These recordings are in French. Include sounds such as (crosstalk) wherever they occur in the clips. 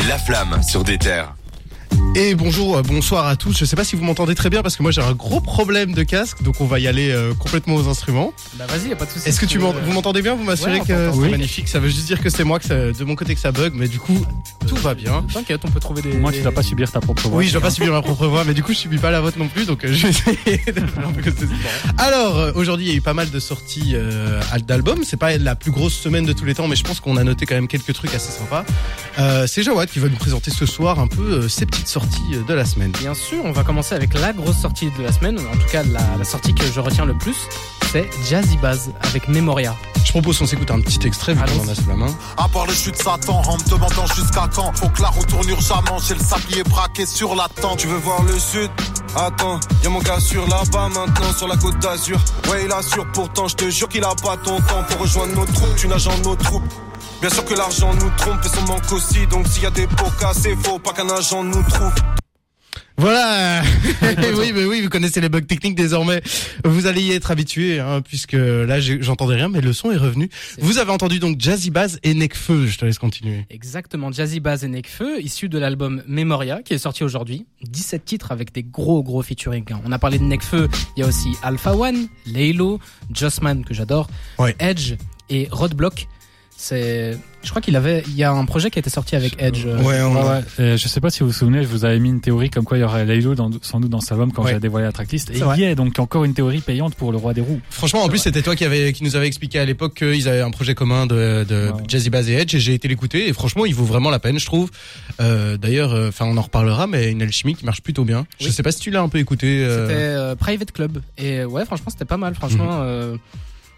c'est La Flamme sur des terres. Et bonjour, euh, bonsoir à tous. Je sais pas si vous m'entendez très bien parce que moi j'ai un gros problème de casque, donc on va y aller euh, complètement aux instruments. Bah vas-y, y a pas de souci. Est-ce que tu vous m'entendez bien? Vous m'assurez Ouais, que c'est Oui. magnifique. Ça veut juste dire que c'est moi que ça- de mon côté que ça bug, mais du coup tout va bien. T'inquiète, on peut trouver des. Moi, tu dois pas subir ta propre voix. Oui, je dois pas subir ma propre voix, mais du coup, je subis pas la vôtre non plus, donc euh, (laughs) je vais essayer de faire un peu. Alors, euh, aujourd'hui, il y a eu pas mal de sorties euh, d'albums. C'est pas la plus grosse semaine de tous les temps, mais je pense qu'on a noté quand même quelques trucs assez sympas. Euh, c'est Jawad qui va nous présenter ce soir un peu euh, ses petites sorties euh, de la semaine. Bien sûr, on va commencer avec la grosse sortie de la semaine. En tout cas, la, la sortie que je retiens le plus, c'est Jazzy Baz avec Memoria. Je propose qu'on s'écoute un petit extrait vu qu'on en a sous la main. À part les chutes Satan, en me demandant jusqu'à quand? Faut que la roue tourne urgemment, j'ai le sablier braqué sur la tente Tu veux voir le sud? Attends, y'a mon gars sur là-bas maintenant sur la côte d'Azur. Ouais, il assure pourtant, je te jure qu'il a pas ton temps pour rejoindre nos troupes. Tu nages en nos troupes. Bien sûr que l'argent nous trompe et son manque aussi. Donc s'il y a des pots cassés, faut pas qu'un agent nous trouve. Voilà (laughs) (laughs) Oui, mais oui, vous connaissez les bugs techniques désormais. Vous allez y être habitué, hein, puisque là, j'entendais rien, mais le son est revenu. Vous avez entendu donc Jazzy Bass et Necfeu, je te laisse continuer. Exactement, Jazzy Baz et Nekfeu, issu de l'album Memoria, qui est sorti aujourd'hui. 17 titres avec des gros gros featuring. hein. On a parlé de Nekfeu, il y a aussi Alpha One, Laylo, Jossman, que j'adore, Ouais. Edge et Roadblock. C'est, je crois qu'il avait, il y a un projet qui a été sorti avec Edge. euh, Ouais, on Ouais, ouais. Et je sais pas si vous vous souvenez, je vous avais mis une théorie comme quoi il y aurait Laylo dans, sans doute dans cet album quand Ouais. j'ai dévoilé la tracklist. Et il y est donc encore une théorie payante pour le roi des roues. Franchement, en plus, c'était toi qui, avait, qui nous avait expliqué à l'époque qu'ils avaient un projet commun de, de Ouais. Jazzy Bass et Edge, et j'ai été l'écouter, et franchement, il vaut vraiment la peine, je trouve. Euh, D'ailleurs, enfin, on en reparlera, mais une alchimie qui marche plutôt bien. Je Oui. sais pas si tu l'as un peu écouté. euh, C'était euh, Private Club et euh, ouais franchement c'était pas mal franchement euh,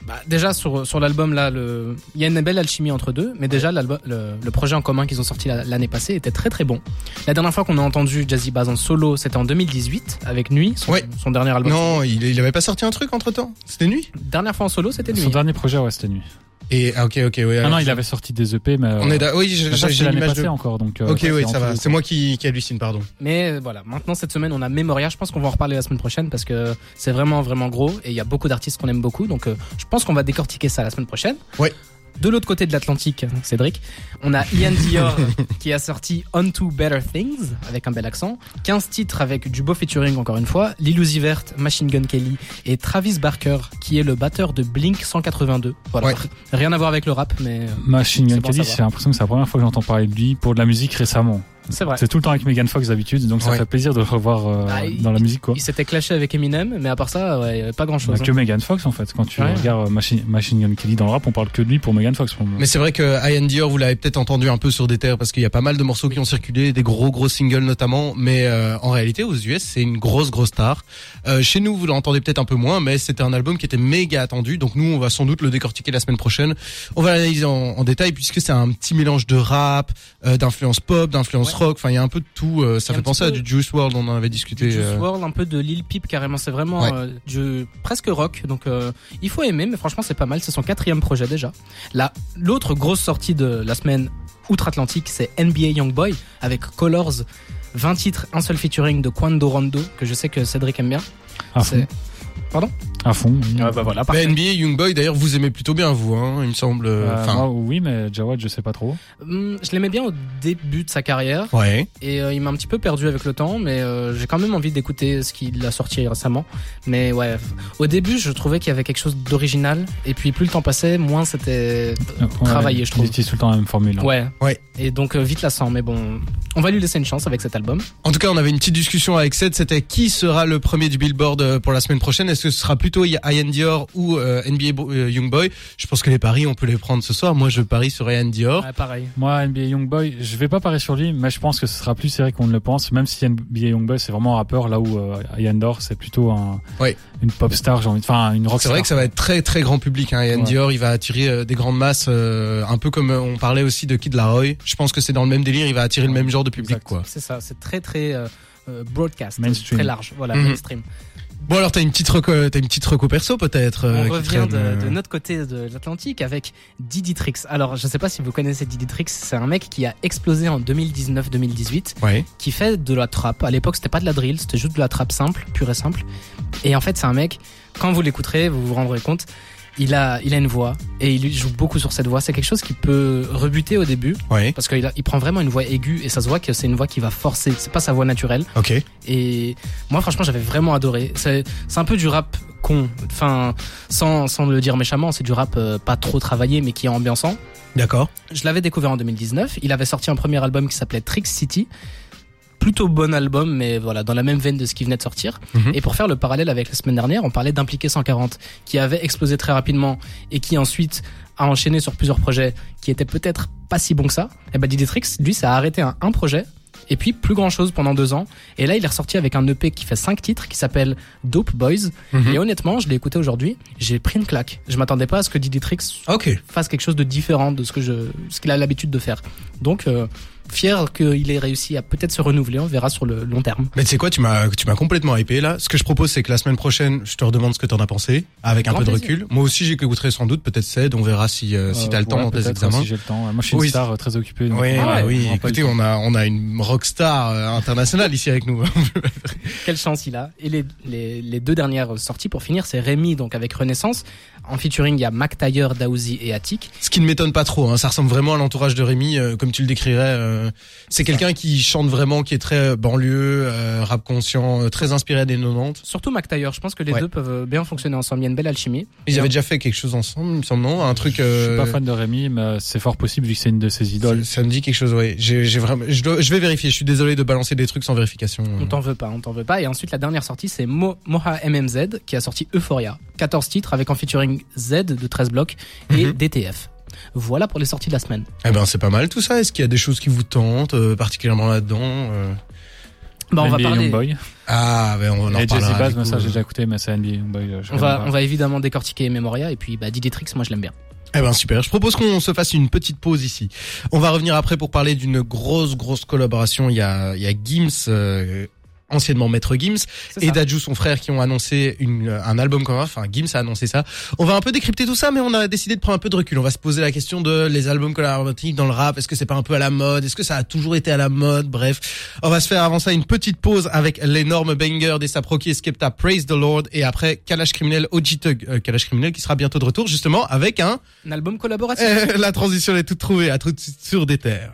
bah, déjà sur sur l'album là le il y a une belle alchimie entre deux mais déjà l'album le, le projet en commun qu'ils ont sorti la- l'année passée était très très bon. La dernière fois qu'on a entendu Jazzy Bass en solo c'était en 2018 avec Nuit son, Ouais. son dernier album. Non, il, il avait pas sorti un truc entre temps C'était nuit? Dernière fois en solo c'était Son Nuit. dernier projet, ouais, c'était nuit. Et, ah, ok, ok, ouais. Ah non, il avait sorti des EP, mais. On euh, est d'accord. Oui, j'ai l'image passée encore, donc. euh, Ok, oui, ça va. C'est moi qui, qui hallucine, pardon. mais euh, voilà maintenant cette semaine on a Memoria je pense qu'on va en reparler la semaine prochaine parce que c'est vraiment vraiment gros et il y a beaucoup d'artistes qu'on aime beaucoup donc euh, je pense qu'on va décortiquer ça la semaine prochaine Ouais. De l'autre côté de l'Atlantique, Cédric, on a Ian Dior (laughs) qui a sorti On to Better Things avec un bel accent, 15 titres avec du beau featuring encore une fois, Lil Uzi Vert, Machine Gun Kelly et Travis Barker qui est le batteur de Blink 182. Voilà, Ouais. rien à voir avec le rap mais euh, Machine Gun Kelly, j'ai l'impression que c'est la première fois que j'entends parler de lui pour de la musique récemment. C'est vrai. C'est tout le temps avec Megan Fox d'habitude, donc ça Ouais. fait plaisir de le revoir euh, Ah, il- dans la musique, quoi. Il s'était clashé avec Eminem mais à part ça, ouais, il y avait pas grand chose. a que Megan Fox en fait. Quand tu Ouais. regardes euh, Machine, Machine Gun Kelly dans le rap, on parle que de lui pour Megan Fox. Pour moi. Mais c'est vrai que Ian Dior, vous l'avez peut-être entendu un peu sur des terres parce qu'il y a pas mal de morceaux qui ont circulé, des gros gros singles notamment. Mais euh, en réalité, aux US, c'est une grosse grosse star. Euh, chez nous, vous l'entendez peut-être un peu moins, mais c'était un album qui était méga attendu. Donc nous, on va sans doute le décortiquer la semaine prochaine. On va l'analyser en, en détail puisque c'est un petit mélange de rap, euh, d'influence pop, d'influence Rock. Enfin, il y a un peu de tout. euh, ça fait penser à du Juice WRLD, on en avait du discuté. Juice euh, WRLD, un peu de Lil Peep carrément, c'est vraiment Ouais. euh, du presque rock. Donc euh, il faut aimer, mais franchement c'est pas mal. C'est son quatrième projet déjà. Là, l'autre grosse sortie de la semaine outre-Atlantique, c'est NBA Youngboy avec Colors. 20 titres, un seul featuring de Quando Rondo que je sais que Cédric aime bien. fond. C'est- Pardon? À fond. oui. bah voilà, NBA Youngboy, d'ailleurs, vous aimez plutôt bien vous, hein, il me semble. Euh, moi, oui, mais Jawad, je sais pas trop. Hum, Je l'aimais bien au début de sa carrière ouais. et euh, il m'a un petit peu perdu avec le temps, mais euh, j'ai quand même envie d'écouter ce qu'il a sorti récemment. Mais ouais, au début je trouvais qu'il y avait quelque chose d'original et puis plus le temps passait, moins c'était ouais, je trouve. Il utilise tout le temps la même formule. hein. Ouais. Ouais. Et donc euh, vite lassant, mais bon, on va lui laisser une chance avec cet album. En tout cas, on avait une petite discussion avec Seth. C'était qui sera le premier du Billboard pour la semaine prochaine? Est-ce que ce sera plutôt Ian Dior ou euh, NBA Bo- euh, Youngboy Je pense que les paris, on peut les prendre ce soir. Moi, je parie sur Ian Dior. Ouais, pareil. Moi, NBA Youngboy, je vais pas parier sur lui, mais je pense que ce sera plus serré qu'on ne le pense, même si NBA Youngboy c'est vraiment un rappeur, là où euh, Ian Dor c'est plutôt un, Ouais. une pop star, j'ai envie de, enfin une rock C'est vrai que ça va être très très grand public. Hein. Ian Ouais. Dior, il va attirer euh, des grandes masses, euh, un peu comme on parlait aussi de Kid Laroi. Je pense que c'est dans le même délire. Il va attirer le même genre de public, Exact. quoi. C'est ça, c'est très très broadcast, Mainstream. très large, voilà, Mhm. mainstream. Bon, alors t'as une petite reco, t'as une petite reco perso peut-être. euh, On revient de, euh, de notre côté de l'Atlantique avec Didi Trix. Alors, je sais pas si vous connaissez Didi Trix, c'est un mec qui a explosé en 2019-2018, Ouais. qui fait de la trap. À l'époque, c'était pas de la drill, c'était juste de la trap simple, pure et simple. Et en fait, c'est un mec, quand vous l'écouterez, vous vous rendrez compte, Il a, il a une voix et il joue beaucoup sur cette voix. C'est quelque chose qui peut rebuter au début Ouais. parce qu'il il prend vraiment une voix aiguë et ça se voit que c'est une voix qui va forcer. C'est pas sa voix naturelle. Ok. Et moi, franchement, j'avais vraiment adoré. C'est, c'est un peu du rap con. Enfin, sans, sans le dire méchamment, c'est du rap euh, pas trop travaillé mais qui est ambiançant. D'accord. Je l'avais découvert en 2019. Il avait sorti un premier album qui s'appelait Trick City. Plutôt bon album, mais voilà, dans la même veine de ce qui venait de sortir. Mhm. Et pour faire le parallèle avec la semaine dernière, on parlait d'Impliqué 140, qui avait explosé très rapidement et qui ensuite a enchaîné sur plusieurs projets qui étaient peut-être pas si bons que ça. Et ben Diditrix, lui, ça a arrêté un, un projet. Et puis plus grand chose pendant deux ans. Et là, il est ressorti avec un EP qui fait cinq titres, qui s'appelle Dope Boys. Mhm. Et honnêtement, je l'ai écouté aujourd'hui, j'ai pris une claque. Je m'attendais pas à ce que Diditrix fasse quelque chose de différent de ce que je, ce qu'il a l'habitude de faire. Donc, euh, fier qu'il ait réussi à peut-être se renouveler. On verra sur le long terme. Mais tu sais quoi, tu m'as, tu m'as complètement hypé là. Ce que je propose, c'est que la semaine prochaine, je te redemande ce que t'en as pensé, avec un Grand peu de recul. Moi aussi, j'écouterai sans doute, peut-être Ced, on verra si, euh, si Euh, t'as le temps ouais, dans tes examens. Si j'ai le temps. Moi, je suis Oui. une star euh, très occupée. donc, Oui, ouais, oui. Écoutez, on a, on a une rockstar euh, internationale ici avec nous. (laughs) Quelle chance il a. Et les, les, les deux dernières sorties pour finir, c'est Rémi, donc avec Renaissance. En featuring, il y a Mac Taylor, Daouzi et Attic. Ce qui ne m'étonne pas trop, hein. ça ressemble vraiment à l'entourage de Rémi, euh, comme tu le décrirais. euh, c'est quelqu'un qui chante vraiment, qui est très banlieue, euh, rap conscient, euh, très inspiré des 90. Surtout Mac Taylor. Je pense que les Ouais. deux peuvent bien fonctionner ensemble. Il y a une belle alchimie. Ils Et avaient en- déjà fait quelque chose ensemble, il me semble, non? Un truc. Je suis euh, pas fan de Rémi, mais c'est fort possible vu que c'est une de ses idoles. Ça, me dit quelque chose. J'ai, vraiment, je, dois- je vais vérifier. Je suis désolé de balancer des trucs sans vérification. On t'en veut pas, on t'en veut pas. Et ensuite, la dernière sortie, c'est Mo- Moha MMZ qui a sorti Euphoria. 14 titres avec en featuring Z de 13 blocs et Mhm. DTF. Voilà pour les sorties de la semaine. Eh ben, c'est pas mal tout ça. Est-ce qu'il y a des choses qui vous tentent euh, particulièrement là-dedans euh Bah, on va parler. Ah, ben on en Et. Bass, mais coup, ça j'ai euh. déjà écouté, mais c'est NBA je On va, on va évidemment décortiquer Memoria et puis bah, Didier Trix, moi je l'aime bien. Eh ben super. Je propose qu'on se fasse une petite pause ici. On va revenir après pour parler d'une grosse grosse collaboration. Il y a il y a Gims. euh, anciennement Maître Gims et. Dajou son frère qui ont annoncé une, un album commun enfin Gims a annoncé ça. On va un peu décrypter tout ça mais on a décidé de prendre un peu de recul. On va se poser la question de les albums collaboratifs dans le rap. Est-ce que c'est pas un peu à la mode? Est-ce que ça a toujours été à la mode? Bref. On va se faire avant ça une petite pause avec l'énorme banger des Saproki et Skepta Praise the Lord et après Kalash Criminel OG Thug euh, Kalash Criminel qui sera bientôt de retour justement avec un Un album collaboratif. euh, (laughs) la transition est toute trouvée. À tout de suite sur des terres